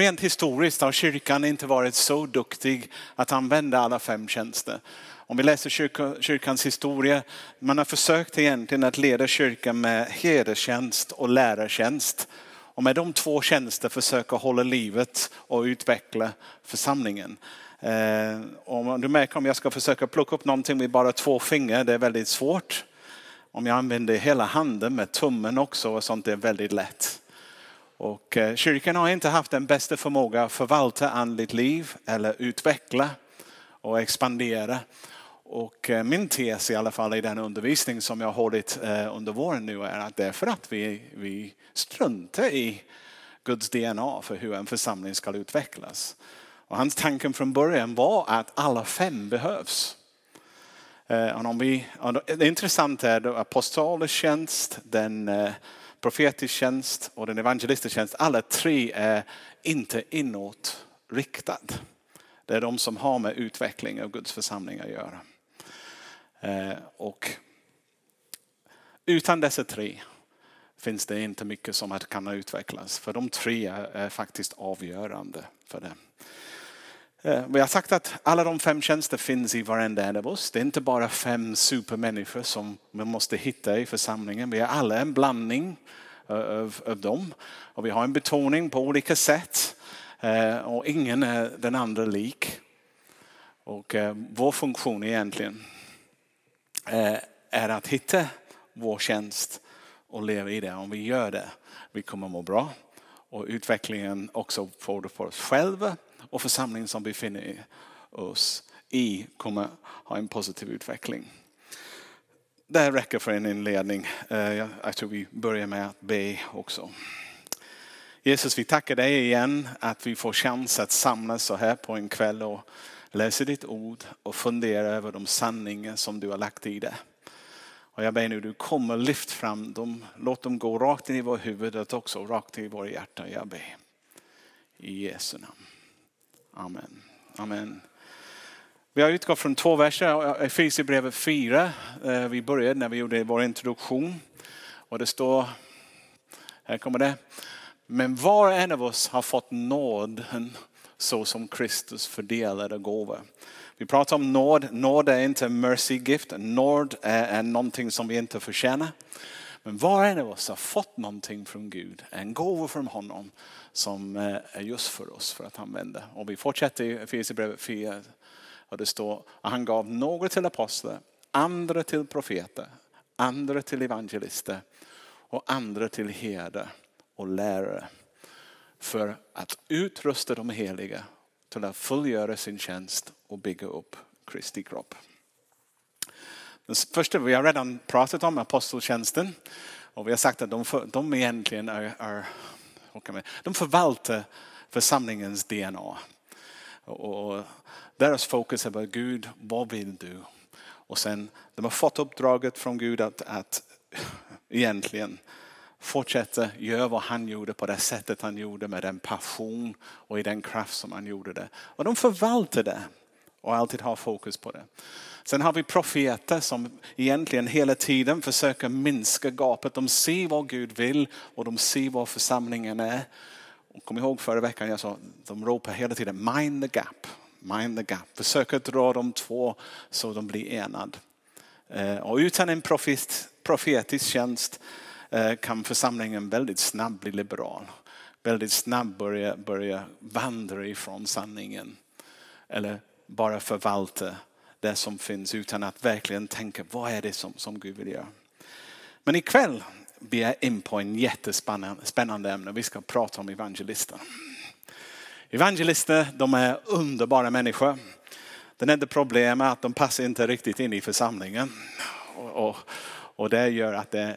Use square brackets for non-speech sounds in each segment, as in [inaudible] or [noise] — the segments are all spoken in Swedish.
rent historiskt har kyrkan inte varit så duktig att använda alla fem tjänster. Om vi läser kyrka, kyrkans historia, man har försökt egentligen att leda kyrkan med hederstjänst och lärartjänst. Och med de två tjänster försöka hålla livet och utveckla församlingen. Eh, om du märker om jag ska försöka plocka upp någonting med bara två fingrar, det är väldigt svårt. Om jag använder hela handen med tummen också och sånt, det är väldigt lätt. Och eh, kyrkan har inte haft den bästa förmåga att förvalta andligt liv eller utveckla och expandera. Och eh, min tes i alla fall i den undervisning som jag har hållit eh, under våren nu är att det är för att vi, vi struntar i Guds DNA för hur en församling ska utvecklas. Och hans tanke från början var att alla fem behövs. Och om vi, det intressanta är apostolisk tjänst, den profetisk tjänst och den evangelistiska tjänst. Alla tre är inte inåt riktad. Det är de som har med utveckling av Guds församling att göra. Eh, och utan dessa tre finns det inte mycket som kan utvecklas. För de tre är faktiskt avgörande för det. Eh, vi har sagt att alla de fem tjänster finns i varenda en av oss. Det är inte bara fem supermänniskor som vi måste hitta i församlingen. Vi är alla en blandning eh, av, av dem. Och vi har en betoning på olika sätt. Eh, och ingen är den andra lik. Och vår funktion egentligen är att hitta vår tjänst och leva i det. Om vi gör det, vi kommer må bra. Och utvecklingen också får det för oss själva och församlingen som befinner oss i kommer ha en positiv utveckling. Det räcker för en inledning. Eh, jag tror vi börjar med att be också. Jesus, vi tackar dig igen att vi får chans att samlas så här på en kväll och läsa ditt ord och fundera över de sanningar som du har lagt i det. Och jag ber nu du kommer lyft fram dem, låt dem gå rakt in i vårt huvud och också rakt in i våra hjärtan. Jag ber. I Jesu namn. Amen. Amen. Vi har utgått från två verser, eh, Efesierbrevet 4. Eh, vi började när vi gjorde vår introduktion. Och det står, här kommer det. Men var och en av oss har fått nåden så som Kristus fördelade gåvor. Vi pratar om nåd. Nåd är inte mercy gift. Nåd är, är någonting som vi inte förtjänar. Men var och en av oss har fått någonting från Gud, en gåva från honom som eh, är just för oss för att använda. Och vi fortsätter i Efesierbrevet 4 och det står att han gav några till apostlar, andra till profeter, andra till evangelister och andra till herdar och lärare. För att utrusta de heliga till att fullgöra sin tjänst och bygga upp Kristi kropp. Den första, vi har redan pratat om aposteltjänsten och vi har sagt att de, för, de egentligen är, är de förvaltar församlingens DNA. Och deras fokus är på Gud, vad vill du? Och sen, de har fått uppdraget från Gud att, att [laughs] egentligen fortsätta göra vad han gjorde på det sättet han gjorde med den passion och i den kraft som han gjorde det. Och de förvaltar det och alltid ha fokus på det. Sen har vi profeter som egentligen hela tiden försöker minska gapet. De ser vad Gud vill och de ser vad församlingen är. kom ihåg förra veckan jag sa, de ropar hela tiden mind the gap. Mind the gap. Försöker dra de två så de blir enad. Eh, och utan en profet, profetisk tjänst eh, kan församlingen väldigt snabbt bli liberal. Väldigt snabbt börja, börja vandra ifrån sanningen. Eller bara förvalta det som finns utan att verkligen tänka vad är det som, som Gud vill göra. Men ikväll blir jag in på en jättespännande ämne. Vi ska prata om evangelister. Evangelister, de är underbara människor. Det enda problemet är att de passar inte riktigt in i församlingen. Och, och, och det gör att det,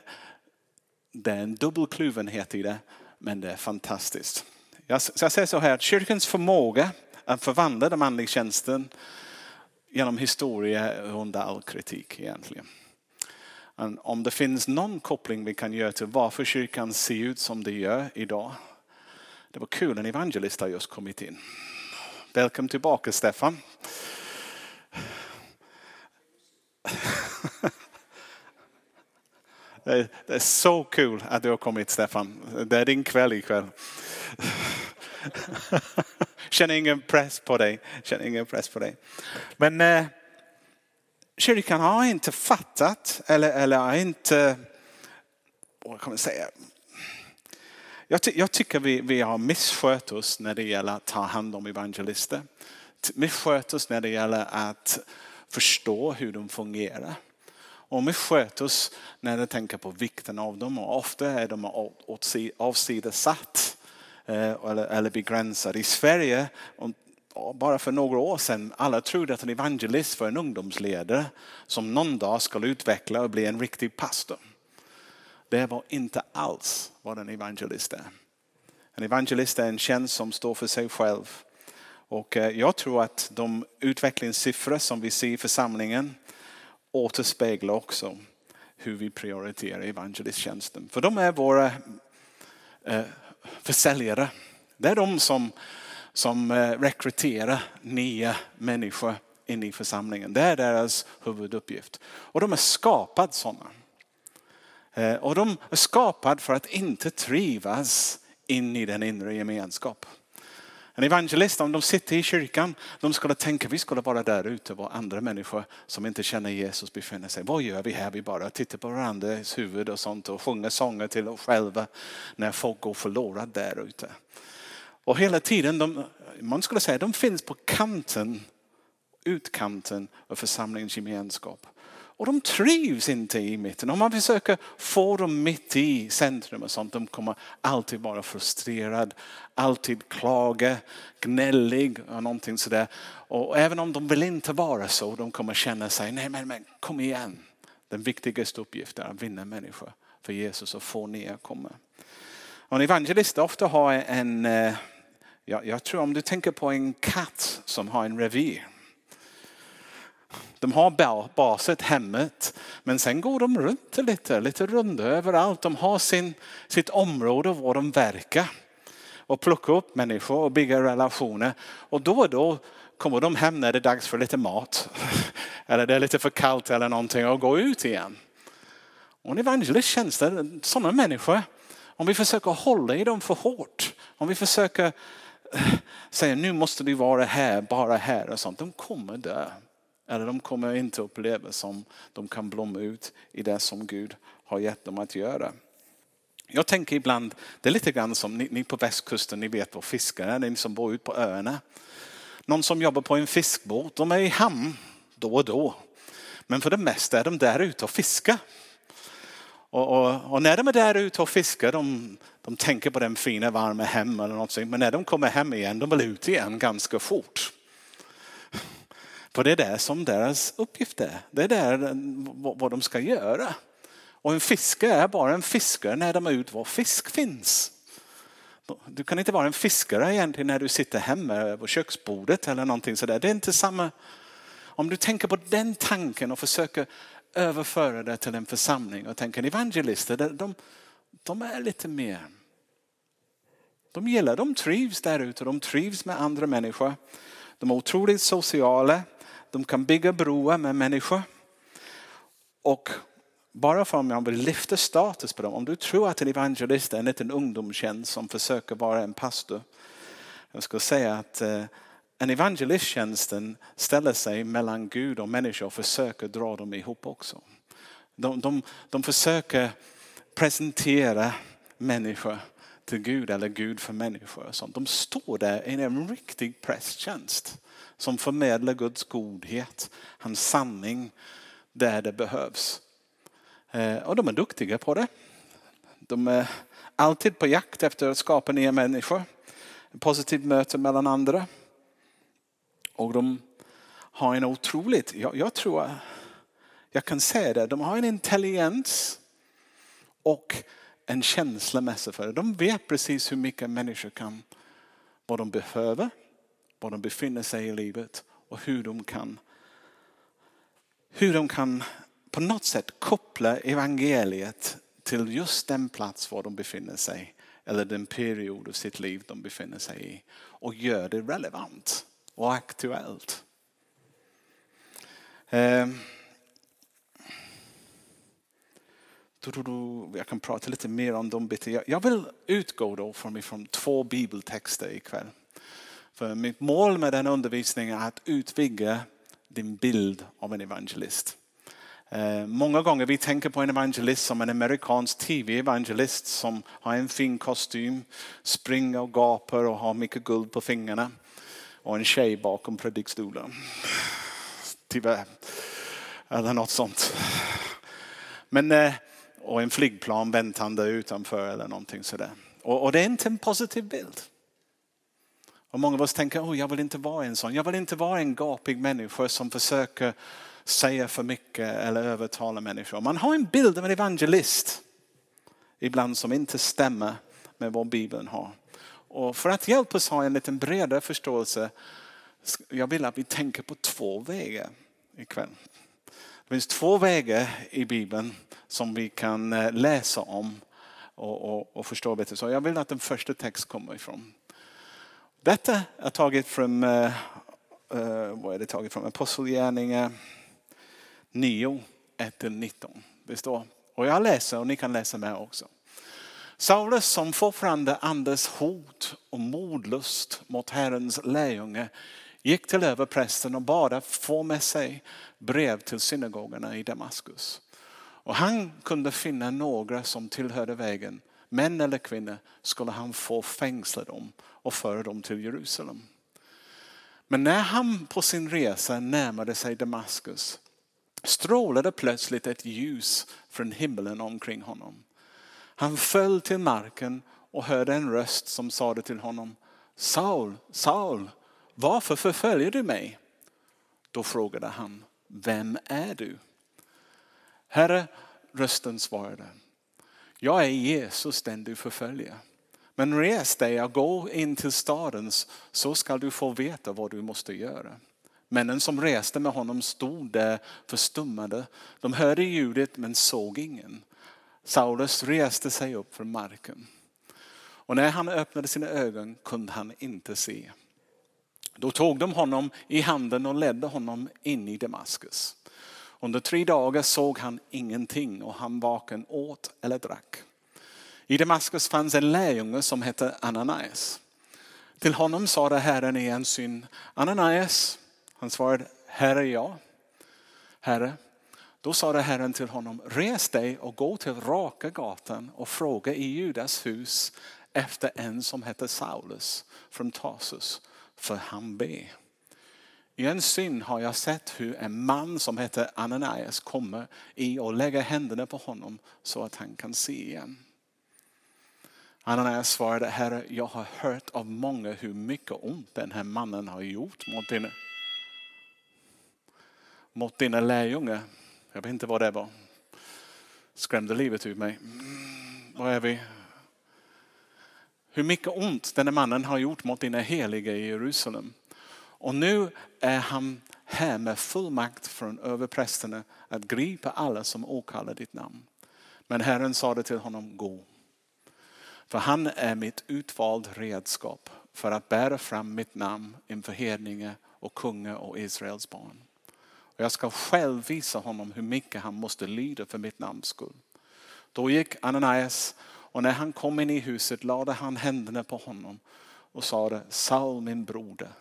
det är en dubbelkluvenhet i det, men det är fantastiskt. Jag, jag säger så här, kyrkans förmåga Eh, att förvandla den manliga tjänsten genom historia under all kritik egentligen. Om det finns någon koppling vi kan göra till varför kyrkan ser ut som det gör idag. Det var kul, en evangelist har just kommit in. Välkommen tillbaka Stefan. [laughs] Det är så kul att du har kommit Stefan. Det är din kväll ikväll. [laughs] Känner ingen press på dig. Känner ingen press på dig. Men eh, kyrkan har inte fattat eller, eller har inte, vad kan man säga, jag, ty jag, tycker vi, vi har misskött oss när det gäller att ta hand om evangelister. Misskött oss när det gäller att förstå hur de fungerar. Och misskött oss när det tänker på vikten av dem och ofta är de avsidosatt Eh, eller, eller begränsad. I Sverige, bara för några år sedan, alla trodde att en evangelist var en ungdomsledare som någon dag skulle utveckla och bli en riktig pastor. Det var inte alls vad en evangelist är. En evangelist är en tjänst som står för sig själv. Och eh, jag tror att de utvecklingssiffror som vi ser i församlingen återspeglar också hur vi prioriterar evangelisttjänsten. För de är våra eh, försäljare. Det är de som, som eh, rekryterar nya människor in i församlingen. Det är deras huvuduppgift. Och de är skapade sådana. Eh, och de är skapade för att inte trivas in i den inre gemenskap. En evangelist, om de sitter i kyrkan, de skulle tänka vi skulle vara där ute var andra människor som inte känner Jesus befinner sig. Vad gör vi här? Vi bara tittar på varandras huvud och sånt och sjunger sånger till oss själva när folk går förlorade där ute. Och hela tiden, de, man skulle säga de finns på kanten, utkanten av församlingens gemenskap. Och de trivs inte i mitten. Om man försöker få dem mitt i centrum och sånt, de kommer alltid vara frustrerad, alltid klaga, gnällig och någonting sådär. Och även om de vill inte vara så, de kommer känna sig, nej men, men kom igen. Den viktigaste uppgiften är att vinna människor för Jesus och få ner komma. Och en evangelist ofta har en, eh, jag, jag tror om du tänker på en katt som har en revir. De har baset, hemmet, men sen går de runt lite, lite runda överallt. De har sin, sitt område var de verkar och plockar upp människor och bygger relationer. Och då och då kommer de hem när det är dags för lite mat. [laughs] Eller det är lite för kallt eller någonting och går ut igen. Och en evangelist känns det, sådana människor, om vi försöker hålla i dem för hårt, om vi försöker eh, säga nu måste du vara här, bara här och sånt, de kommer dö. Eller de kommer inte uppleva som de kan blomma ut i det som Gud har gett dem att göra. Jag tänker ibland, det är lite grann som ni, ni på västkusten, ni vet vad fiskare är, ni som bor ute på öarna. Någon som jobbar på en fiskbåt, de är i hamn då och då. Men för det mesta är de där ute och fiskar. Och, och, och, när de är där ute och fiskar, de, de tänker på den fina varma hem eller någonting. Men när de kommer hem igen, de vill ut igen ganska fort. För det är det som deras uppgift är. Det är där vad de ska göra. Och en fiskare är bara en fiskare när de är ute var fisk finns. Du kan inte vara en fiskare egentligen när du sitter hemma på köksbordet eller någonting sådär. Det är inte samma. Om du tänker på den tanken och försöker överföra det till en församling och tänker evangelister, de, de är lite mer. De gillar, de trivs där ute, de trivs med andra människor. De är otroligt sociala. De kan bygga broar med människor. Och bara för att man vill lyfta status på dem. Om du tror att en evangelist är en liten ungdomstjänst som försöker vara en pastor. Jag skulle säga att eh, en evangelisttjänsten ställer sig mellan Gud och människor och försöker dra dem ihop också. De, de, de försöker presentera människor till Gud eller Gud för människor. sånt. De står där i en riktig prästtjänst som förmedlar Guds godhet, hans sanning där det behövs. Eh, och de är duktiga på det. De är alltid på jakt efter att skapa nya människor. Ett positivt möte mellan andra. Och de har en otroligt, jag, jag tror, jag kan säga det, de har en intelligens och en känsla för det. De vet precis hur mycket människor kan, vad de behöver var de befinner sig i livet och hur de kan, hur de kan på något sätt koppla evangeliet till just den plats var de befinner sig eller den period av sitt liv de befinner sig i och gör det relevant och aktuellt. Ehm. Jag kan prata lite mer om de bitarna. Jag vill utgå då från, från två bibeltexter ikväll. För mitt mål med den undervisningen är att utvidga din bild av en evangelist. Eh, många gånger vi tänker på en evangelist som en amerikansk tv-evangelist som har en fin kostym, springer och gapar och har mycket guld på fingrarna. Och en tjej bakom predikstolen. Tyvärr. Eller något sånt. Men, eh, och en flygplan väntande utanför eller någonting sådär. Och, och det är inte en positiv bild. Och många av oss tänker, oh, jag vill inte vara en sån. Jag vill inte vara en gapig människa som försöker säga för mycket eller övertala människor. Man har en bild av en evangelist ibland som inte stämmer med vad Bibeln har. Och för att hjälpa oss ha en lite bredare förståelse, jag vill att vi tänker på två vägar ikväll. Det finns två vägar i Bibeln som vi kan eh, läsa om och, och, och förstå bättre. Så jag vill att den första text kommer ifrån. Detta är taget från, uh, vad är det taget från? Apostlagärningarna 9, 1-19. Det står, och jag läser och ni kan läsa med också. Saulus som fortfarande andas hot och modlust mot Herrens lärjunge gick till överprästen och bad att få med sig brev till synagogorna i Damaskus. Och han kunde finna några som tillhörde vägen, män eller kvinnor, skulle han få fängsla dem och föra dem till Jerusalem. Men när han på sin resa närmade sig Damaskus strålade plötsligt ett ljus från himlen omkring honom. Han föll till marken och hörde en röst som sade till honom Saul, Saul, varför förföljer du mig? Då frågade han, vem är du? Herre, rösten svarade, jag är Jesus den du förföljer. Men res dig och gå in till staden så skall du få veta vad du måste göra. Männen som reste med honom stod där förstummade. De hörde ljudet men såg ingen. Saulus reste sig upp från marken. Och när han öppnade sina ögon kunde han inte se. Då tog de honom i handen och ledde honom in i Damaskus. Under tre dagar såg han ingenting och han varken åt eller drack. I Damaskus fanns en lärjunge som hette Ananias. Till honom sade Herren i en syn, Ananias, han svarade, Herre, är jag. Herre, då sade Herren till honom, res dig och gå till raka gatan och fråga i Judas hus efter en som heter Saulus från Tarsus, för han ber. I en syn har jag sett hur en man som heter Ananias kommer i och lägger händerna på honom så att han kan se igen. Ananias svarade, Herre, jag har hört av många hur mycket ont den här mannen har gjort mot dina mot dina lärjungar. Jag vet inte vad det var. Skrämde livet ur mig. Var är vi? Hur mycket ont den här mannen har gjort mot dina heliga i Jerusalem. Och nu är han här med fullmakt från överprästerna att gripa alla som åkallar ditt namn. Men Herren sade till honom, gå. För han är mitt utvald redskap för att bära fram mitt namn inför hedninge och kungar och Israels barn. Och jag ska själv visa honom hur mycket han måste lyda för mitt namns skull. Då gick Ananias och när han kom in i huset lade han händerna på honom och sade Saul min broder.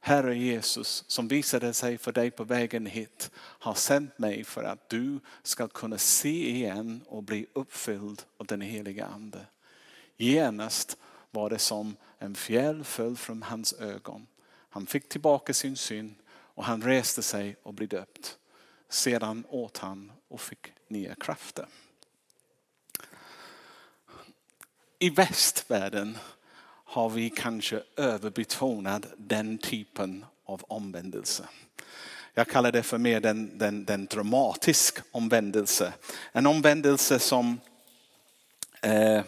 Herre Jesus som visade sig för dig på vägen hit har sänt mig för att du ska kunna se igen och bli uppfylld av den heliga ande. Genast var det som en fjäll föll från hans ögon. Han fick tillbaka sin syn och han reste sig och blev döpt. Sedan åt han och fick nya krafter. I västvärlden har vi kanske överbetonat den typen av omvändelse. Jag kallar det för mer den, den, den dramatisk omvändelse. En omvändelse som eh,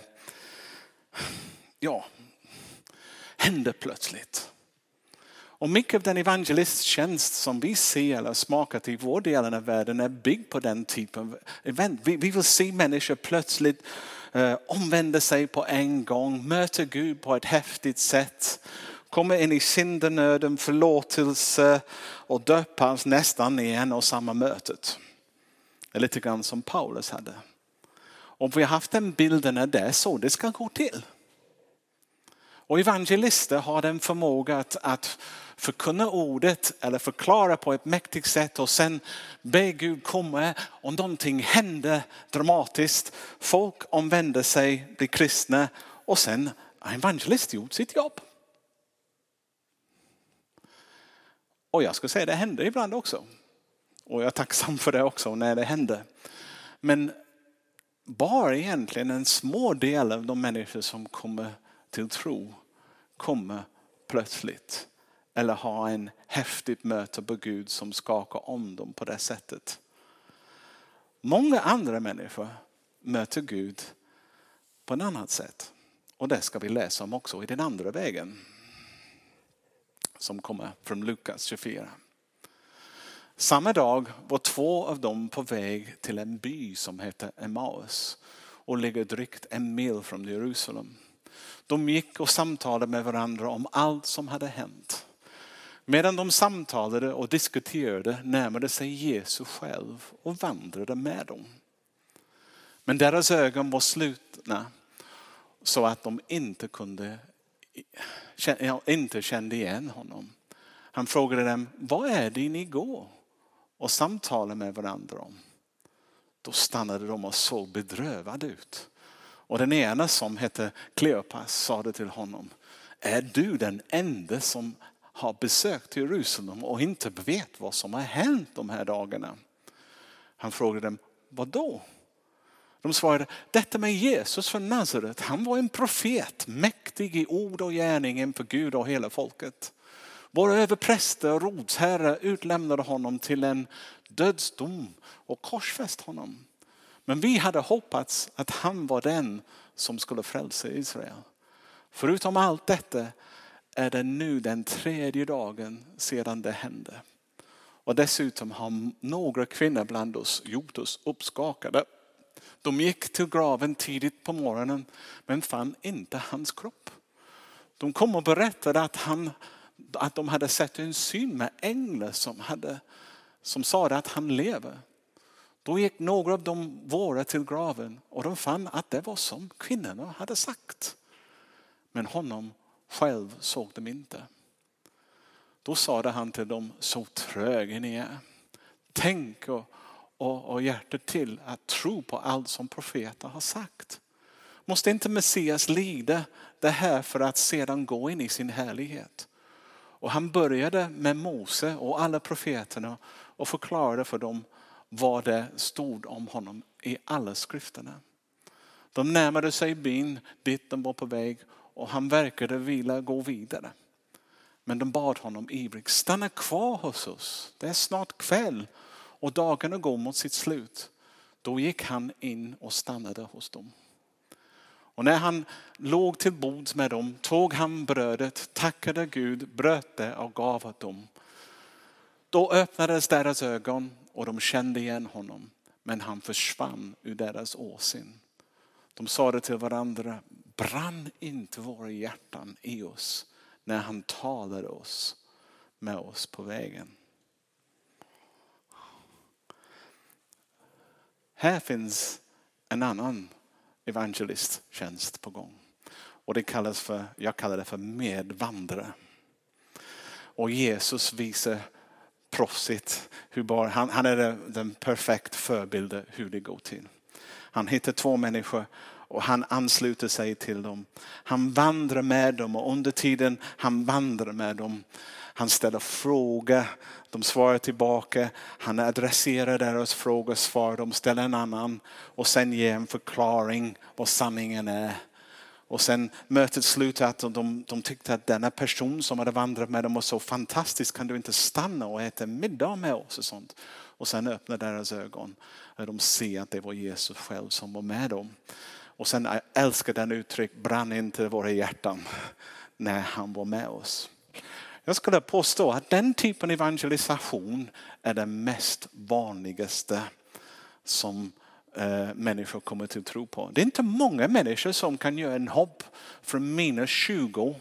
ja, händer plötsligt. Och mycket av den evangelisttjänst som vi ser eller smakar i vår del av världen är byggd på den typen av event. Vi, vi vill se människor plötsligt eh, omvända sig på en gång, möta Gud på ett häftigt sätt, komma in i syndanöden, förlåtelse och döpas nästan i en och samma mötet. Det är lite grann som Paulus hade. Och vi har haft den bilden att det är så det ska gå till. Och evangelister har den förmåga att, att förkunna ordet eller förklara på ett mäktigt sätt och sen be Gud komma om någonting händer dramatiskt. Folk omvänder sig, blir kristna och sen har evangelist gjort sitt jobb. Och jag skulle säga det händer ibland också. Och jag är tacksam för det också när det händer. Men bara egentligen en små del av de människor som kommer till tro kommer plötsligt. Eller har en häftigt möte på Gud som skakar om dem på det sättet. Många andra människor möter Gud på ett annat sätt. Och det ska vi läsa om också i den andra vägen. Som kommer från Lukas 24. Samma dag var två av dem på väg till en by som heter Emmaus och ligger drygt en mil från Jerusalem. De gick och samtalade med varandra om allt som hade hänt. Medan de samtalade och diskuterade närmade sig Jesus själv och vandrade med dem. Men deras ögon var slutna så att de inte kunde inte kände igen honom. Han frågade dem, vad är det ni går och samtalade med varandra om? Då stannade de och såg bedrövade ut. Och den ena som hette Kleopas sade till honom, är du den enda som har besökt Jerusalem och inte vet vad som har hänt de här dagarna? Han frågade dem, vad då? De svarade, detta med Jesus från Nazaret, han var en profet, mäktig i ord och gärning inför Gud och hela folket. Våra överpräster och rodsherrar utlämnade honom till en dödsdom och korsfäst honom. Men vi hade hoppats att han var den som skulle frälsa Israel. Förutom allt detta är det nu den tredje dagen sedan det hände. Och dessutom har några kvinnor bland oss gjort oss uppskakade. De gick till graven tidigt på morgonen men fann inte hans kropp. De kom och berättade att, han, att de hade sett en syn med änglar som, hade, som sa att han lever. Då gick några av de våra till graven och de fann att det var som kvinnorna hade sagt. Men honom själv såg de inte. Då sade han till dem, så tröga ni är. Tänk och, och, och hjärtat till att tro på allt som profeter har sagt. Måste inte Messias lida det här för att sedan gå in i sin härlighet? Och han började med Mose och alla profeterna och förklarade för dem vad det stod om honom i alla skrifterna. De närmade sig byn dit de var på väg och han verkade vilja gå vidare. Men de bad honom ivrigt, stanna kvar hos oss. Det är snart kväll och dagarna går mot sitt slut. Då gick han in och stannade hos dem. Och när han låg till bords med dem tog han brödet, tackade Gud, bröt det och gav åt dem. Då öppnades deras ögon och de kände igen honom. Men han försvann ur deras åsyn. De sade till varandra, brann inte våra hjärtan i oss när han talade oss med oss på vägen. Här finns en annan evangelisttjänst på gång. Och det kallas för, jag kallar det för medvandrare. Och Jesus visar proffsigt hur bara, han, han är den perfekta förebilden hur det går till. Han hittar två människor och han ansluter sig till dem. Han vandrar med dem och under tiden han vandrar med dem han ställer frågor, de svarar tillbaka. Han adresserar deras frågor, svar, de ställer en annan och sen ger en förklaring vad sanningen är. Och sen mötet slutade att de, de tyckte att denna person som hade vandrat med dem var så fantastisk, kan du inte stanna och äta middag med oss? Och sånt. Och sen öppnar deras ögon och de ser att det var Jesus själv som var med dem. Och sen jag älskar den uttryck, brann inte våra hjärtan när han var med oss. Jag skulle påstå att den typen av evangelisation är den mest vanligaste som eh, människor kommer till tro på. Det är inte många människor som kan göra en hopp från minus 20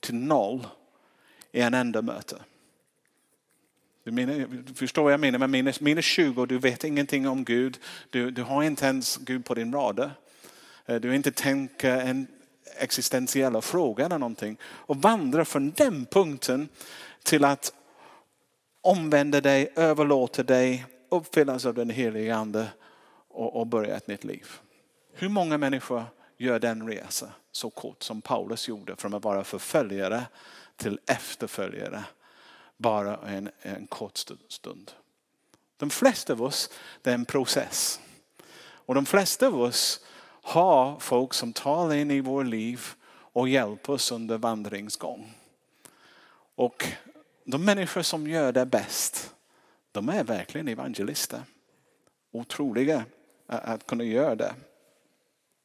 till noll i en enda möte. Du, menar, förstår vad jag menar med minus, minus 20, du vet ingenting om Gud. Du, du har inte ens Gud på din radar. Eh, du inte tänker en existentiella fråga eller någonting. Och vandra från den punkten till att omvända dig, överlåta dig, uppfyllas av den helige ande och, och börja ett nytt liv. Hur många människor gör den resan så kort som Paulus gjorde från att vara förföljare till efterföljare bara en, en kort stund. De flesta av oss, det är en process. Och de flesta av oss ha folk som talar in i vår liv och hjälper oss under vandringsgång. Och de människor som gör det bäst, de är verkligen evangelister. Otroliga att kunna göra det.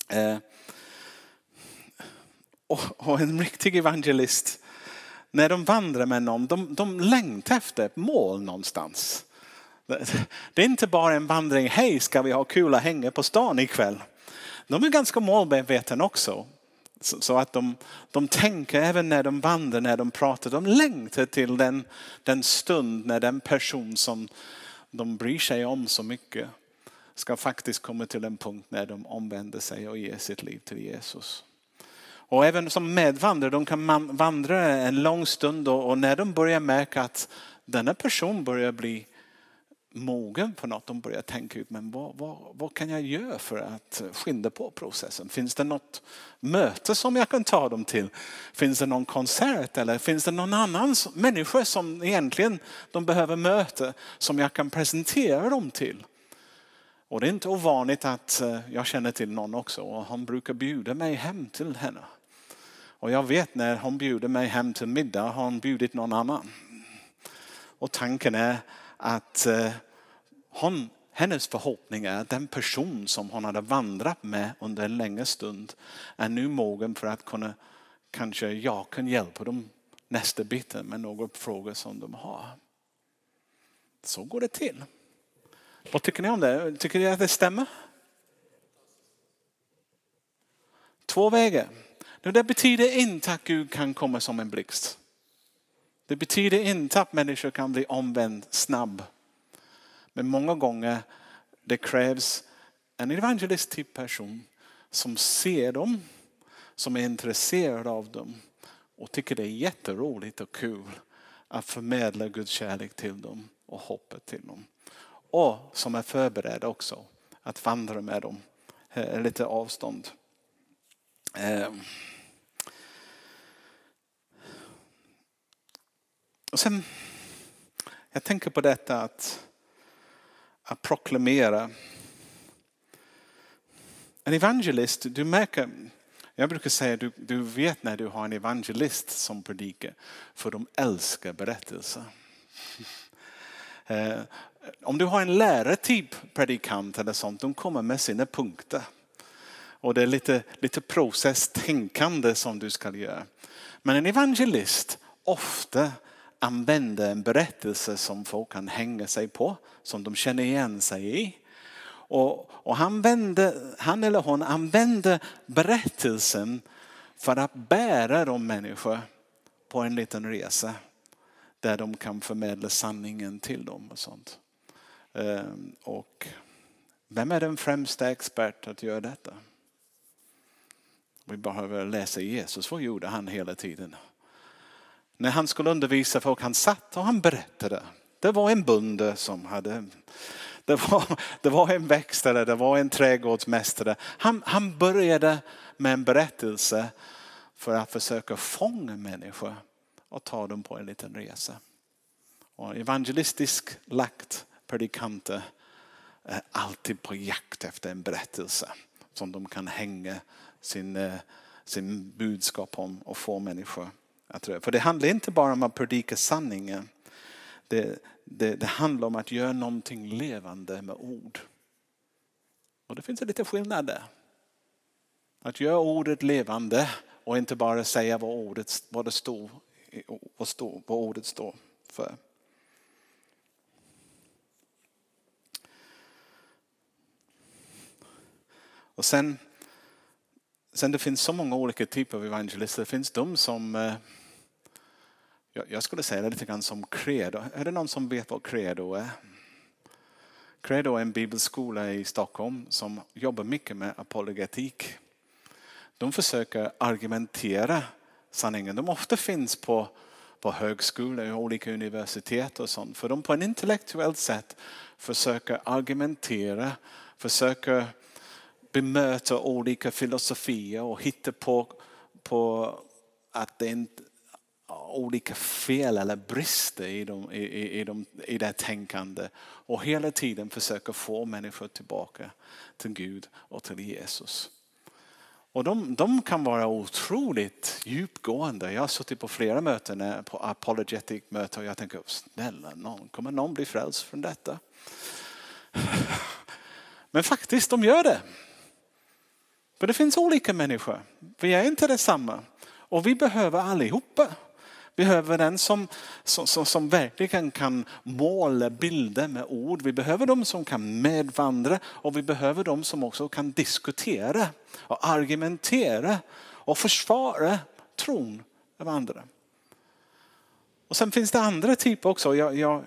Eh, och en riktig evangelist, när de vandrar med någon, de, de längtar efter ett mål någonstans. Det är inte bara en vandring, hej ska vi ha kul och hänga på stan ikväll. De är ganska målmedvetna också. Så att de, de tänker även när de vandrar, när de pratar, de längtar till den, den stund när den person som de bryr sig om så mycket ska faktiskt komma till en punkt när de omvänder sig och ger sitt liv till Jesus. Och även som medvandrare, de kan vandra en lång stund och när de börjar märka att denna person börjar bli mogen på något. De börjar tänka ut, men vad, vad, vad kan jag göra för att skynda på processen? Finns det något möte som jag kan ta dem till? Finns det någon konsert eller finns det någon annan människa som egentligen de behöver möta som jag kan presentera dem till? Och det är inte ovanligt att eh, jag känner till någon också och han brukar bjuda mig hem till henne. Och jag vet när hon bjuder mig hem till middag har hon bjudit någon annan. Och tanken är att eh, hon, hennes förhoppning är att den person som hon hade vandrat med under en längre stund är nu mogen för att kunna, kanske jag kan hjälpa dem nästa biten med några frågor som de har. Så går det till. Vad tycker ni om det? Tycker ni att det stämmer? Två vägar. Det betyder inte att Gud kan komma som en blixt. Det betyder inte att människor kan bli omvänd snabb. Men många gånger det krävs en evangelistisk typ person som ser dem, som är intresserad av dem och tycker det är jätteroligt och kul att förmedla Guds kärlek till dem och hoppet till dem. Och som är förberedd också att vandra med dem eh, lite avstånd. Ehm. Och sen, jag tänker på detta att, att proklamera. En evangelist, du märker, jag brukar säga du, du vet när du har en evangelist som predikar, för de älskar berättelser. [laughs] Eh, om du har en lärartyp predikant eller sånt, de kommer med sina punkter. Och det är lite, lite processtänkande som du ska göra. Men en evangelist, ofta använder en berättelse som folk kan hänga sig på, som de känner igen sig i. Och, och han, vände, han eller hon använder berättelsen för att bära de människor på en liten resa där de kan förmedla sanningen till dem. Och sånt. Ehm, och vem är den främsta expert att göra detta? Vi behöver läsa Jesus. Vad gjorde han hela tiden? När han skulle undervisa folk, han satt och han berättade. Det var en bonde som hade, det var, det var en växtare, det var en trädgårdsmästare. Han, han började med en berättelse för att försöka fånga människor och ta dem på en liten resa. Och evangelistisk lagt predikanter är alltid på jakt efter en berättelse som de kan hänga sin, eh, sin budskap om och få människor jag tror. För det handlar inte bara om att predika sanningen. Det, det, det handlar om att göra någonting levande med ord. Och det finns en liten skillnad där. Att göra ordet levande och inte bara säga vad, ordet, vad, det står, vad, står, vad ordet står för. Och sen, sen det finns så många olika typer av evangelister. Det finns de som, eh, jag skulle säga det lite grann som credo. Är det någon som vet vad credo är? Credo är en bibelskola i Stockholm som jobbar mycket med apologetik. De försöker argumentera sanningen. De ofta finns på, på högskolor och olika universitet och sånt. För de på ett intellektuellt sätt försöker argumentera, försöker bemöta olika filosofier och hitta på, på att det inte olika fel eller brister i, dem, i, i, i, dem, i det tänkande och hela tiden försöker få människor tillbaka till Gud och till Jesus. Och de, de kan vara otroligt djupgående. Jag har suttit på flera möten, eh, på apologetic möten och jag tänker snälla någon, kommer någon bli frälst från detta? [laughs] Men faktiskt, de gör det. För det finns olika människor. Vi är inte detsamma. Och vi behöver allihopa. Vi behöver den som, som, som, verkligen kan måla bilder med ord. Vi behöver de som kan medvandra och vi behöver de som också kan diskutera och argumentera och försvara tron av andra. Och sen finns det andra typer också. Jag, jag,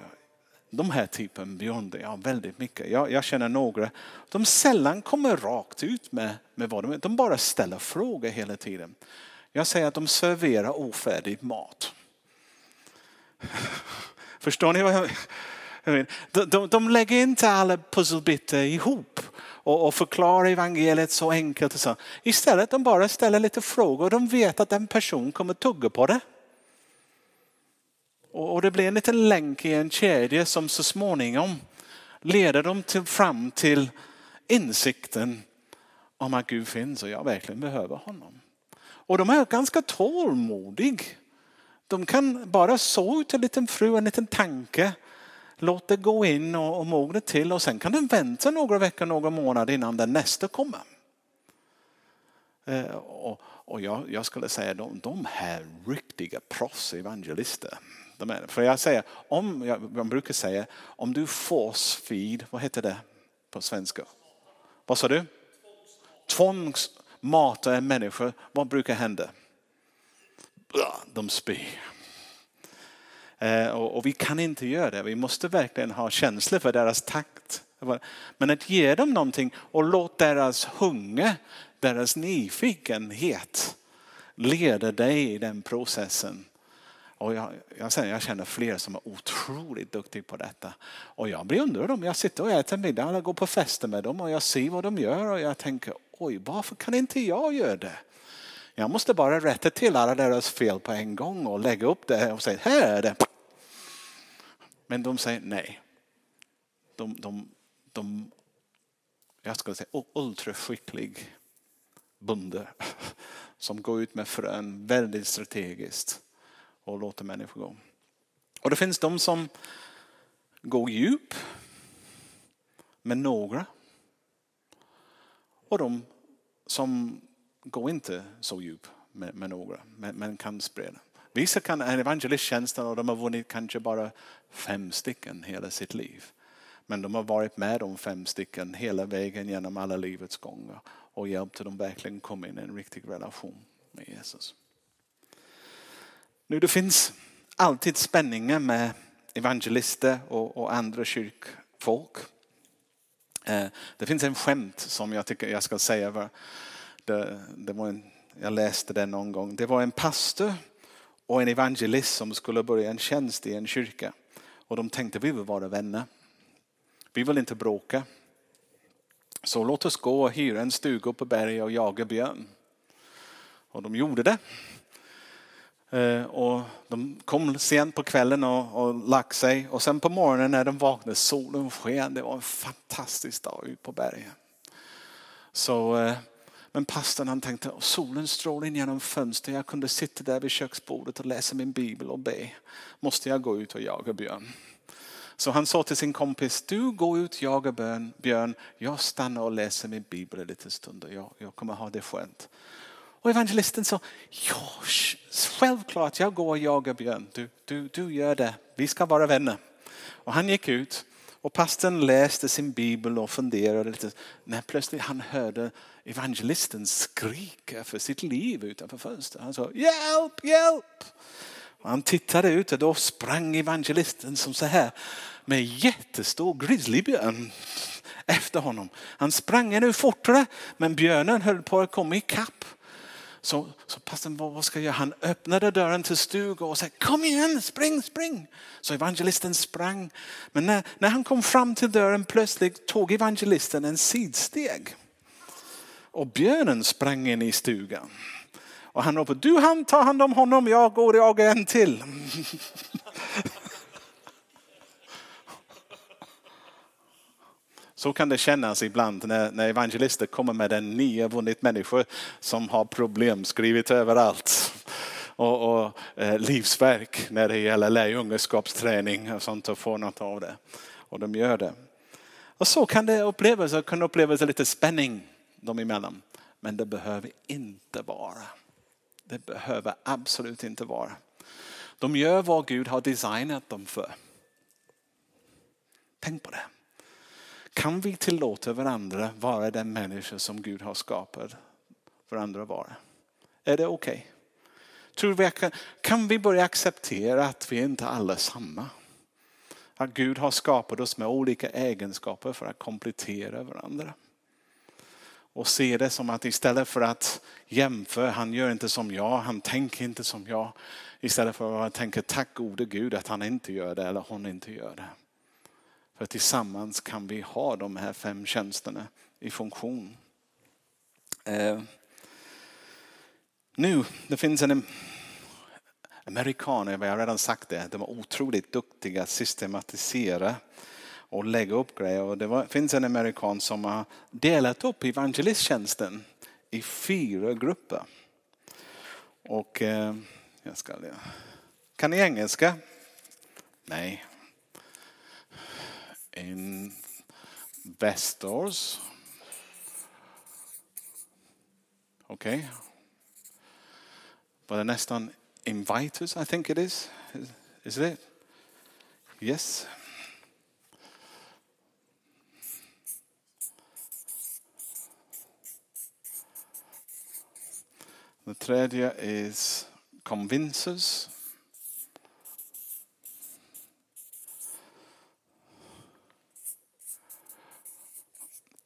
de här typen beundrar jag väldigt mycket. Jag, jag, känner några, de sällan kommer rakt ut med, med vad de är. De bara ställer frågor hela tiden. Jag säger att de serverar ofärdig mat. [laughs] Förstår ni vad jag menar? De, de, de lägger inte alla pusselbitar ihop och, och förklarar evangeliet så enkelt. Och så. Istället de bara ställer lite frågor och de vet att en person kommer tugga på det. Och, och det blir en liten länk i en kedja som så småningom leder dem till, fram till insikten om att Gud finns och jag verkligen behöver honom. Och de är ganska tålmodiga. De kan bara så ut en liten fru, en liten tanke. Låt det gå in och, och mogna till och sen kan den vänta några veckor, några månader innan den nästa kommer. Eh, och, och jag, jag, skulle säga de, de här riktiga proffsevangelister. De är, för jag säger, om, jag, jag brukar säga, om du force feed, vad heter det på svenska? Vad sa du? Tvångsmata en människa, vad brukar hända? De spyr. Eh, och vi kan inte göra det. Vi måste verkligen ha känsla för deras takt. Men att ge dem någonting och låt deras hunger, deras nyfikenhet leda dig i den processen. Och jag, jag, säger, jag känner fler som är otroligt duktiga på detta. Och jag blir undrar dem. Jag sitter och äter middag och går på fester med dem och jag ser vad de gör och jag tänker oj varför kan inte jag göra det? Jag måste bara rätta till alla deras fel på en gång och lägga upp det och säga här är det. Men de säger nej. De, de, de jag skulle säga ultraskicklig bonde [laughs] som går ut med frön väldigt strategiskt och låter människor gå. Och det finns de som går djup med några. Och de som går inte så djup med, med några, men, men, kan sprida. Vissa kan en evangelisttjänst och de har vunnit kanske bara fem stycken hela sitt liv. Men de har varit med om fem stycken hela vägen genom alla livets gånger och hjälpt dem verkligen komma in i en riktig relation med Jesus. Nu det finns alltid spänningar med evangelister och, och andra kyrkfolk. Eh, det finns en skämt som jag tycker jag ska säga. Det, det var en, jag läste den någon gång. Det var en pastor och en evangelist som skulle börja en tjänst i en kyrka. Och de tänkte vi vill vara vänner. Vi vill inte bråka. Så låt oss gå och hyra en stuga på berget och jaga björn. Och de gjorde det. Eh, och de kom sent på kvällen och, och lagt sig. Och sen på morgonen när de vaknade, solen sken. Det var en fantastisk dag ute på berget. Så eh, men pastorn han tänkte, solen strålar in genom fönstret. Jag kunde sitta där vid köksbordet och läsa min bibel och be. Måste jag gå ut och jaga björn? Så han sa till sin kompis, du går ut och jagar björn. Jag stannar och läser min bibel en liten stund och jag, jag kommer ha det skönt. Och evangelisten sa, ja självklart jag går och jagar björn. Du, du, du gör det, vi ska vara vänner. Och han gick ut och pastorn läste sin bibel och funderade lite. När plötsligt han hörde evangelisten skrika för sitt liv utanför fönstret. Han sa hjälp, hjälp. Han tittade ut och då sprang evangelisten som så här med jättestor grizzlybjörn efter honom. Han sprang ännu fortare men björnen höll på att komma ikapp. Så, så pastorn, vad, vad ska jag göra? Han öppnade dörren till stugan och sa kom igen, spring, spring. Så evangelisten sprang. Men när, när han kom fram till dörren plötsligt tog evangelisten en sidsteg. Och björnen sprang in i stugan. Och han ropade, du han tar hand om honom, jag går jag en till. [laughs] Så kan det kännas ibland när, när evangelister kommer med en nyvunnit människa som har problem skrivit överallt. Och, och eh, livsverk när det gäller lärjungaskapsträning och sånt och får något av det. Och de gör det. Och så kan det upplevas, kan upplevas lite spänning dem emellan. Men det behöver inte vara. Det behöver absolut inte vara. De gör vad Gud har designat dem för. Tänk på det. Kan vi tillåta varandra vara den människa som Gud har skapat varandra vara? Är det okej? Okay? kan, kan vi börja acceptera att vi inte alla är samma? Att Gud har skapat oss med olika egenskaper för att komplettera varandra. Och se det som att istället för att jämföra, han gör inte som jag, han tänker inte som jag. Istället för att tänka tack gode Gud att han inte gör det eller hon inte gör det. För tillsammans kan vi ha de här fem tjänsterna i funktion. Eh, nu, det finns en amerikaner, jag har redan sagt det, de är otroligt duktiga att systematisera och lägga upp grejer. Och det var, finns en amerikan som har delat upp evangelisttjänsten i fyra grupper. Och eh, jag ska, kan ni engelska? Nej, investors. Okej. Okay. Var det nästan inviters I think it is? Is it? Yes. The tredje is convinces.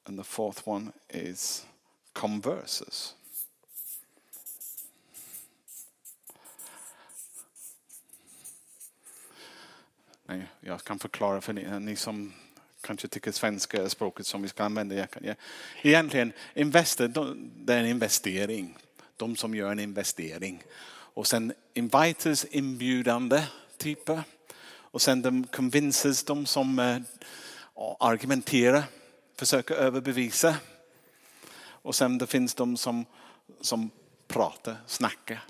And the fourth one is converses. Nej, jag kan förklara för ni, ni som kanske tycker svenska är språket som vi ska använda. Jag kan, ja. Egentligen, investor, det är en investering. De som gör en investering. Och sen inviters, inbjudande typer. Och sen de convinces, de som eh, argumenterar försöker överbevisa. Och sen det finns de som, som pratar, snackar.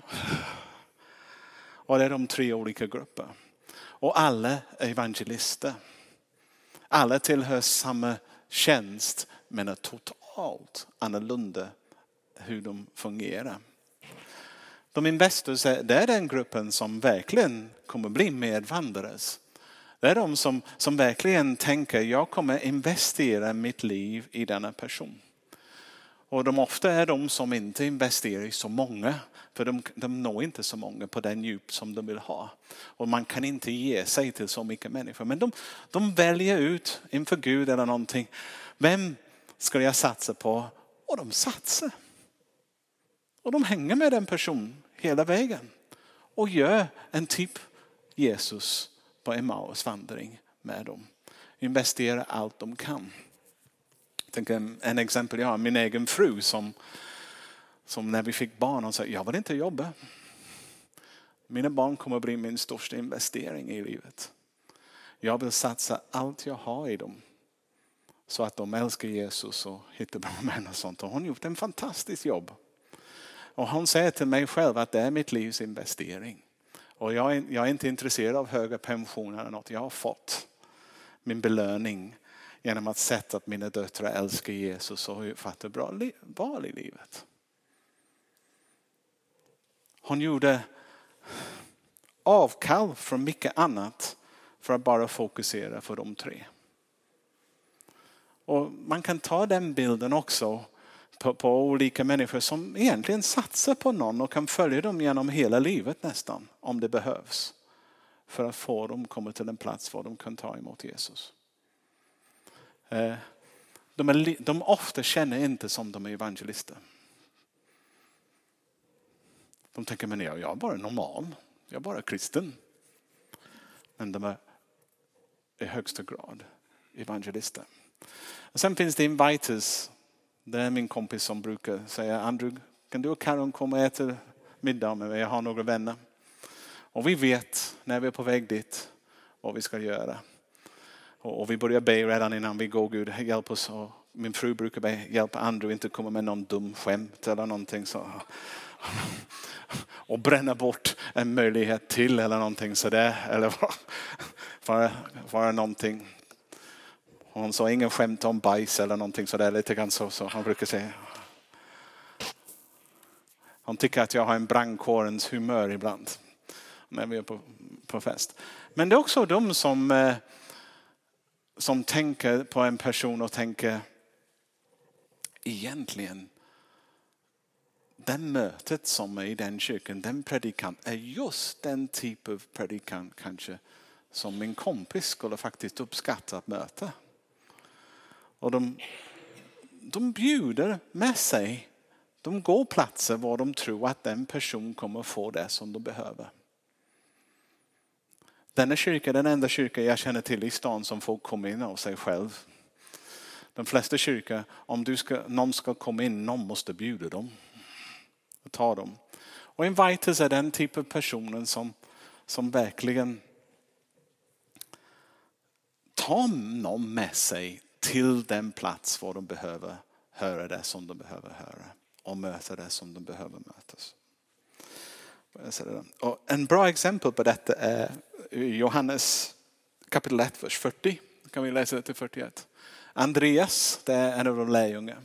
Och det är de tre olika grupperna. Och alla är evangelister. Alla tillhör samma tjänst men är totalt annorlunda hur de fungerar. De investors det är den gruppen som verkligen kommer bli medvandrare. Det är de som, som verkligen tänker, jag kommer investera mitt liv i denna person. Och de ofta är de som inte investerar i så många, för de, de når inte så många på den djup som de vill ha. Och man kan inte ge sig till så mycket människor. Men de, de väljer ut inför Gud eller någonting, vem ska jag satsa på? Och de satsar. Och de hänger med den personen hela vägen. Och gör en typ Jesus på Emmaus vandring med dem. Investera allt de kan. Tänk en, en exempel jag har, min egen fru som, som när vi fick barn, hon sa jag vill inte jobba. Mina barn kommer att bli min största investering i livet. Jag vill satsa allt jag har i dem. Så att de älskar Jesus och hittar bra män och sånt. Och hon har gjort en fantastiskt jobb. Och hon säger till mig själv att det är mitt livs investering. Och jag är, jag är inte intresserad av höga pensioner eller något. Jag har fått min belöning genom att sätta att mina döttrar älskar Jesus och fattar bra val i livet. Hon gjorde avkall från mycket annat för att bara fokusera på de tre. Och man kan ta den bilden också på, på, olika människor som egentligen satsar på någon och kan följa dem genom hela livet nästan om det behövs. För att få dem komma till en plats var de kan ta emot Jesus. Eh, de, är, de ofta känner inte som de är evangelister. De tänker, men jag, jag är bara normal, jag är bara kristen. Men de är i högsta grad evangelister. Och sen finns det inviters. Det är min kompis som brukar säga, Andrew, kan du och Karin komma och äta middag med mig? Jag har några vänner. Och vi vet när vi är på väg dit vad vi ska göra. Och vi börjar be redan innan vi går, Gud hjälp oss. Och min fru brukar be, hjälp Andrew inte komma med någon dum skämt eller någonting. Så. [laughs] Och bränna bort en möjlighet till eller någonting sådär. Eller [laughs] vara, bara någonting. Hon sa ingen skämt om bajs eller någonting sådär. Lite grann så, så han brukar säga. Hon tycker att jag har en brandkårens humör ibland. När vi är på, på fest. Men det är också de som, eh, som tänker på en person och tänker egentligen den mötet som är i den kyrkan, den predikant är just den typ av predikant kanske som min kompis skulle faktiskt uppskatta att möta. Och de, de bjuder med sig. De går platser var de tror att den person kommer få det som de behöver. Denna kyrka är den enda kyrka jag känner till i stan som folk kommer in av sig själv. De flesta kyrkor, om du ska, någon ska komma in, någon måste bjuda dem. Och ta dem. Och inviters är den typ av personen som, som verkligen tar någon med sig till den plats var de behöver höra det som de behöver höra och möta det som de behöver mötas. Och en bra exempel på detta är Johannes kapitel 1, vers 40. Kan vi läsa det till 41. Andreas, det är en av de lärjungarna.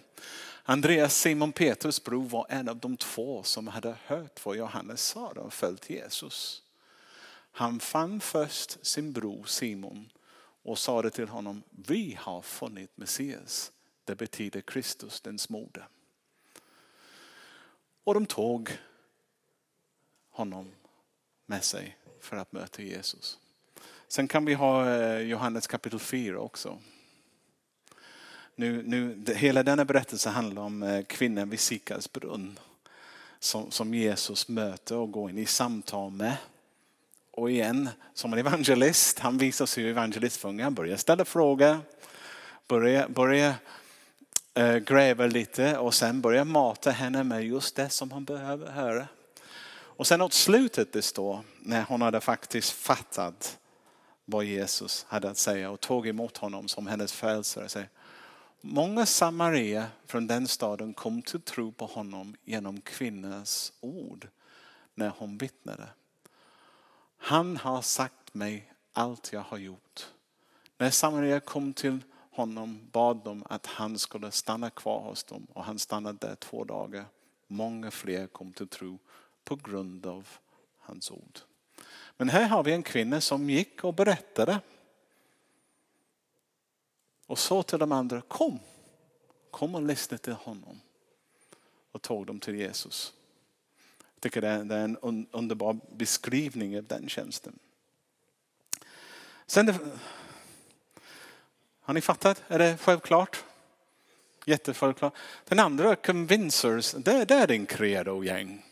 Andreas, Simon Petrus bror, var en av de två som hade hört vad Johannes sa och följt Jesus. Han fann först sin bror Simon och sade till honom, vi har funnit Messias. Det betyder Kristus, den smorde. Och de tog honom med sig för att möta Jesus. Sen kan vi ha eh, Johannes kapitel 4 också. Nu, nu, hela denna berättelse handlar om eh, kvinnan vid Sikars brunn. Som, som Jesus möter och går in i samtal med. Och igen, som en evangelist, han visar sig evangelistfånga. Han börjar ställa frågor, börjar, börjar äh, gräva lite och sen börjar mata henne med just det som hon behöver höra. Och sen åt slutet det står, när hon hade faktiskt fattat vad Jesus hade att säga och tog emot honom som hennes frälsare. Många samarier från den staden kom till tro på honom genom kvinnans ord när hon vittnade. Han har sagt mig allt jag har gjort. När Samaria kom till honom bad de att han skulle stanna kvar hos dem och han stannade där två dagar. Många fler kom till tro på grund av hans ord. Men här har vi en kvinna som gick och berättade. Och sa till de andra, kom, kom och lyssna till honom. Och tog dem till Jesus. Jag tycker det är en underbar beskrivning av den tjänsten. Sen det, har ni fattat? Är det självklart? Jättesjälvklart. Den andra, convincers, det, det är din credo-gäng.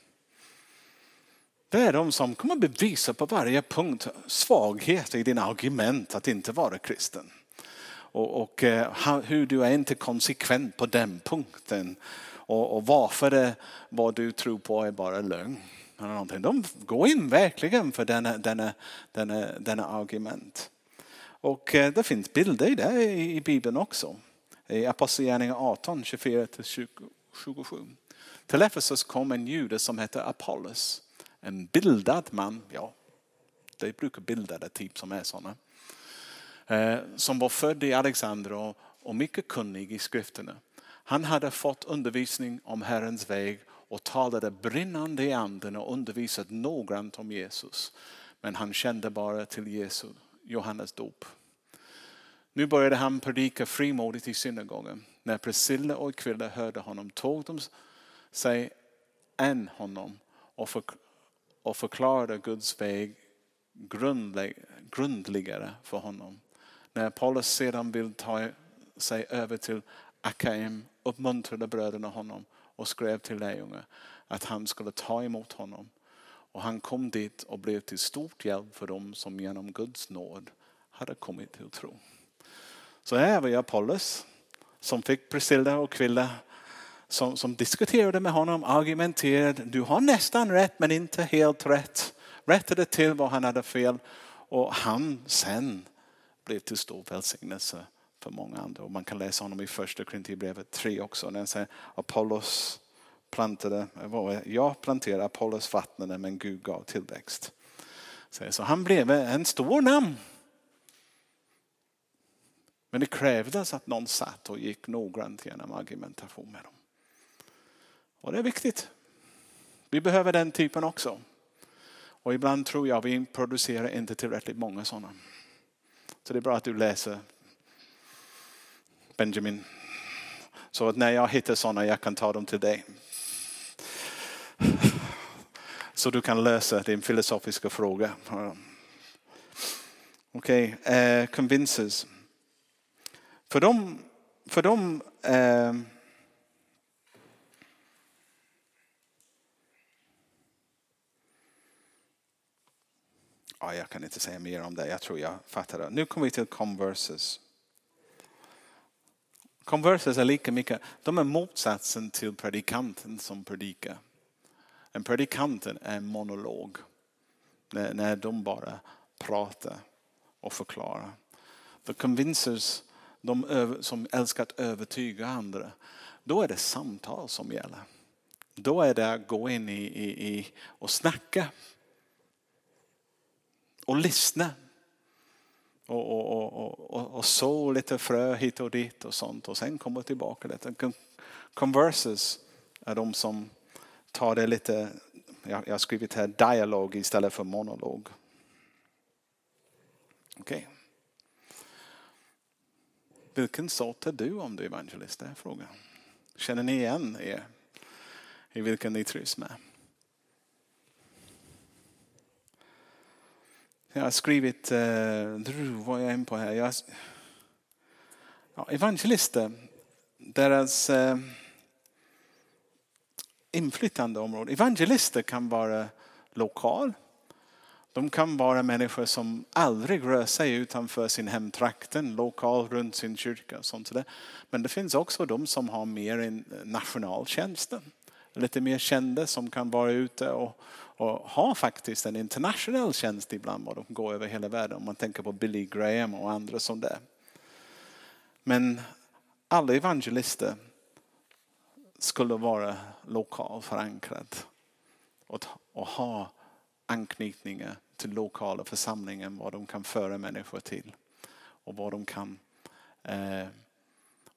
Det är de som kommer bevisa på varje punkt svaghet i dina argument att inte vara kristen. Och, och eh, hur du är inte konsekvent på den punkten. Och, och varför det, vad du tror på är bara lögn. De går in verkligen för denna, denna, denna, denna argument. Och eh, det finns bilder i det i Bibeln också. I Apostlagärningarna 18, 24-27. Till Efesus kom en jude som hette Apollos en bildad man, ja, det brukar bildade typ som är sådana. Eh, som var född i Alexandria och mycket kunnig i skrifterna. Han hade fått undervisning om Herrens väg och talade brinnande i anden och undervisat noggrant om Jesus. Men han kände bara till Jesus, Johannes dop. Nu började han predika frimodigt i synagogan. När Priscilla och Aquila hörde honom tog de sig än honom och förklarade Guds väg grundligare för honom. När Paulus sedan vill ta sig över till Akaim uppmuntrade bröderna honom och skrev till lärjungarna att han skulle ta emot honom. Och han kom dit och blev till stort hjälp för dem som genom Guds nåd hade kommit till tro. Så här var jag Paulus som fick Priscilla och Kvilla som, som diskuterade med honom, argumenterade. Du har nästan rätt men inte helt rätt. Rättade till vad han hade fel. Och han sen blev till stor välsignelse för många andra. Och man kan läsa honom i första Korinthierbrevet 3 också. När han säger Apollos plantade, jag planterade, Apollos vattnade men Gud gav tillväxt. Så han blev en stor namn. Men det krävdes att någon satt och gick noggrant genom argumentation med dem. Och det är viktigt. Vi behöver den typen också. Och ibland tror jag vi producerar inte tillräckligt många sådana. Så det är bra att du läser Benjamin. Så att när jag hittar sådana jag kan ta dem till dig. Så du kan lösa din filosofiska fråga. Okej, okay. uh, convinces. För dem, för dem uh, Ja, jag kan inte säga mer om det. Jag tror jag fattar det. Nu kommer vi till converses. Converses är lika mycket, de är motsatsen till predikanten som predikar. En predikanten är en monolog. När, när de bara pratar och förklarar. The convincers, de som älskar att övertyga andra, då är det samtal som gäller. Då är det att gå in i, i, i och snacka och lyssna. Och, och, och, och, och så lite frö hit och dit och sånt och sen komma tillbaka lite. Converses är de som tar det lite, jag har skrivit här dialog istället för monolog. Okej. Okay. Vilken sort är du om du är evangelist? Det är frågan. Känner ni igen er i vilken ni trivs med? Jag har skrivit, eh, vad är jag in på här? Jag, ja, evangelister, deras eh, inflytande område. Evangelister kan vara lokal. De kan vara människor som aldrig rör sig utanför sin hemtrakten, lokal runt sin kyrka. Och sånt där. Men det finns också de som har mer en nationaltjänst. Lite mer kända som kan vara ute och, och har faktiskt en internationell tjänst ibland. Och de går över hela världen. Om man tänker på Billy Graham och andra som det. Men alla evangelister skulle vara lokalt förankrade och, och ha anknytningar till lokala församlingen, vad de kan föra människor till och vad de kan eh,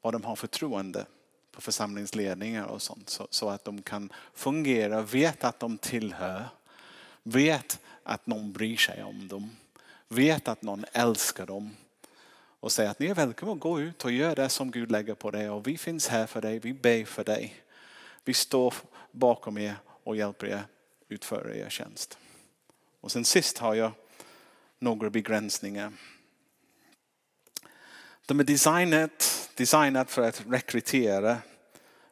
vad de har förtroende på församlingsledningar och sånt så, så, att de kan fungera, vet att de tillhör, vet att någon bryr sig om dem, vet att någon älskar dem och säger att ni är välkomna att gå ut och göra det som Gud lägger på dig och vi finns här för dig, vi ber för dig. Vi står bakom er och hjälper er utföra er tjänst. Och sen sist har jag några begränsningar. De är designat, designat för att rekrytera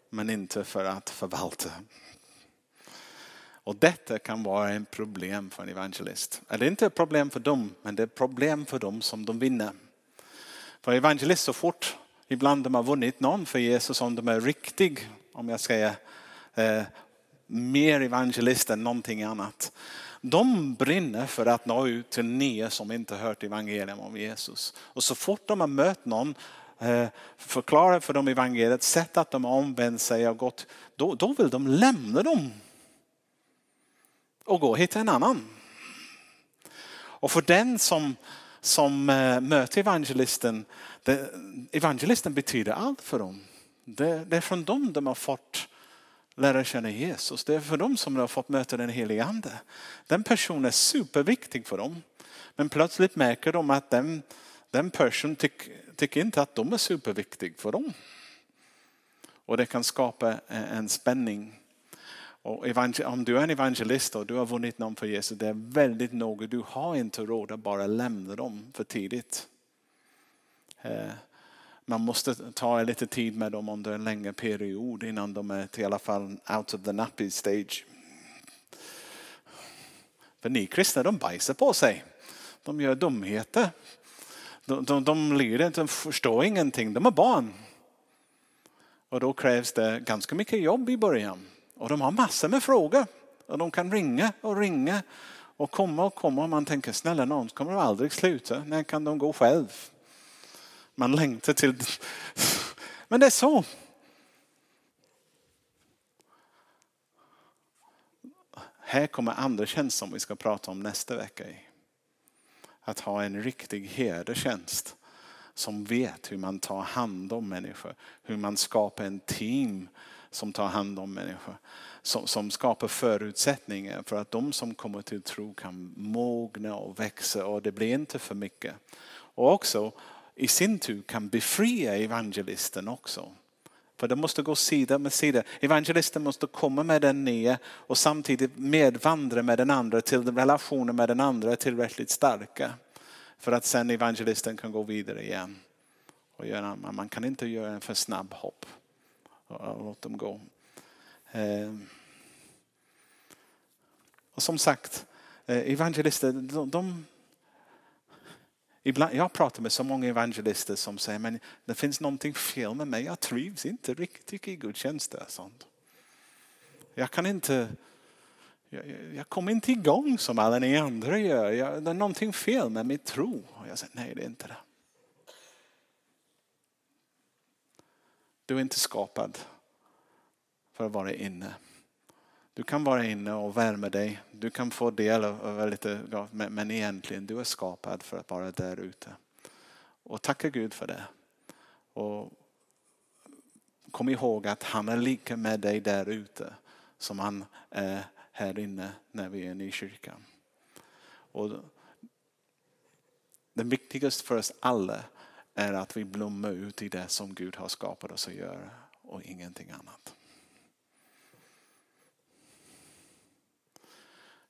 men inte för att förvalta. Och detta kan vara ett problem för en evangelist. Det är inte ett problem för dem, men det är ett problem för dem som de vinner. För evangelist så fort ibland de har vunnit någon för Jesus, om de är riktig, om jag säger eh, mer evangelist än någonting annat. De brinner för att nå ut till nya som inte hört evangelium om Jesus. Och så fort de har mött någon, Eh, förklarar för dem evangeliet, sett att de har omvänt sig och gått, då, då vill de lämna dem. Och gå och hitta en annan. Och för den som, som eh, möter evangelisten, det, evangelisten betyder allt för dem. Det, det är från dem de har fått lära känna Jesus. Det är för dem som de har fått möta den helige ande. Den personen är superviktig för dem. Men plötsligt märker de att den, den personen tycker Tycker inte att de är superviktiga för dem. Och det kan skapa en spänning. Och om du är en evangelist och du har vunnit någon för Jesus, det är väldigt noga. Du har inte råd att bara lämna dem för tidigt. Eh, man måste ta lite tid med dem under en längre period innan de är till alla fall out of the nappy stage. För ni kristna de bajsar på sig. De gör dumheter. De, de, de lider inte, de förstår ingenting. De är barn. Och då krävs det ganska mycket jobb i början. Och de har massor med frågor. Och de kan ringa och ringa och komma och komma. Och man tänker snälla någon kommer aldrig sluta. När kan de gå själv? Man längtar till... [laughs] Men det är så. Här kommer andra tjänst som vi ska prata om nästa vecka. Att ha en riktig herdetjänst som vet hur man tar hand om människor. Hur man skapar en team som tar hand om människor. Som, som skapar förutsättningar för att de som kommer till tro kan mogna och växa och det blir inte för mycket. Och också i sin tur kan befria evangelisten också. För det måste gå sida med sida. Evangelisten måste komma med den nya och samtidigt medvandra med den andra till relationen med den andra är tillräckligt starka. För att sen evangelisten kan gå vidare igen. Och göra, man kan inte göra en för snabb hopp. Och låt dem gå. Ehm. Och som sagt, eh, evangelister de, de Ibland, jag pratar med så många evangelister som säger men det finns någonting fel med mig. Jag trivs inte riktigt i gudstjänster. Sånt. Jag kan inte, jag, jag kommer inte igång som alla ni andra gör. Jag, det är någonting fel med min tro. Och jag säger nej det är inte det. Du är inte skapad för att vara inne. Du kan vara inne och värma dig. Du kan få del av lite, men egentligen du är skapad för att vara där ute. Och tacka Gud för det. Och kom ihåg att han är lika med dig där ute som han är här inne när vi är inne i kyrkan. Och det viktigaste för oss alla är att vi blommar ut i det som Gud har skapat oss att göra och ingenting annat.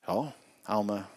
Ja, Alma,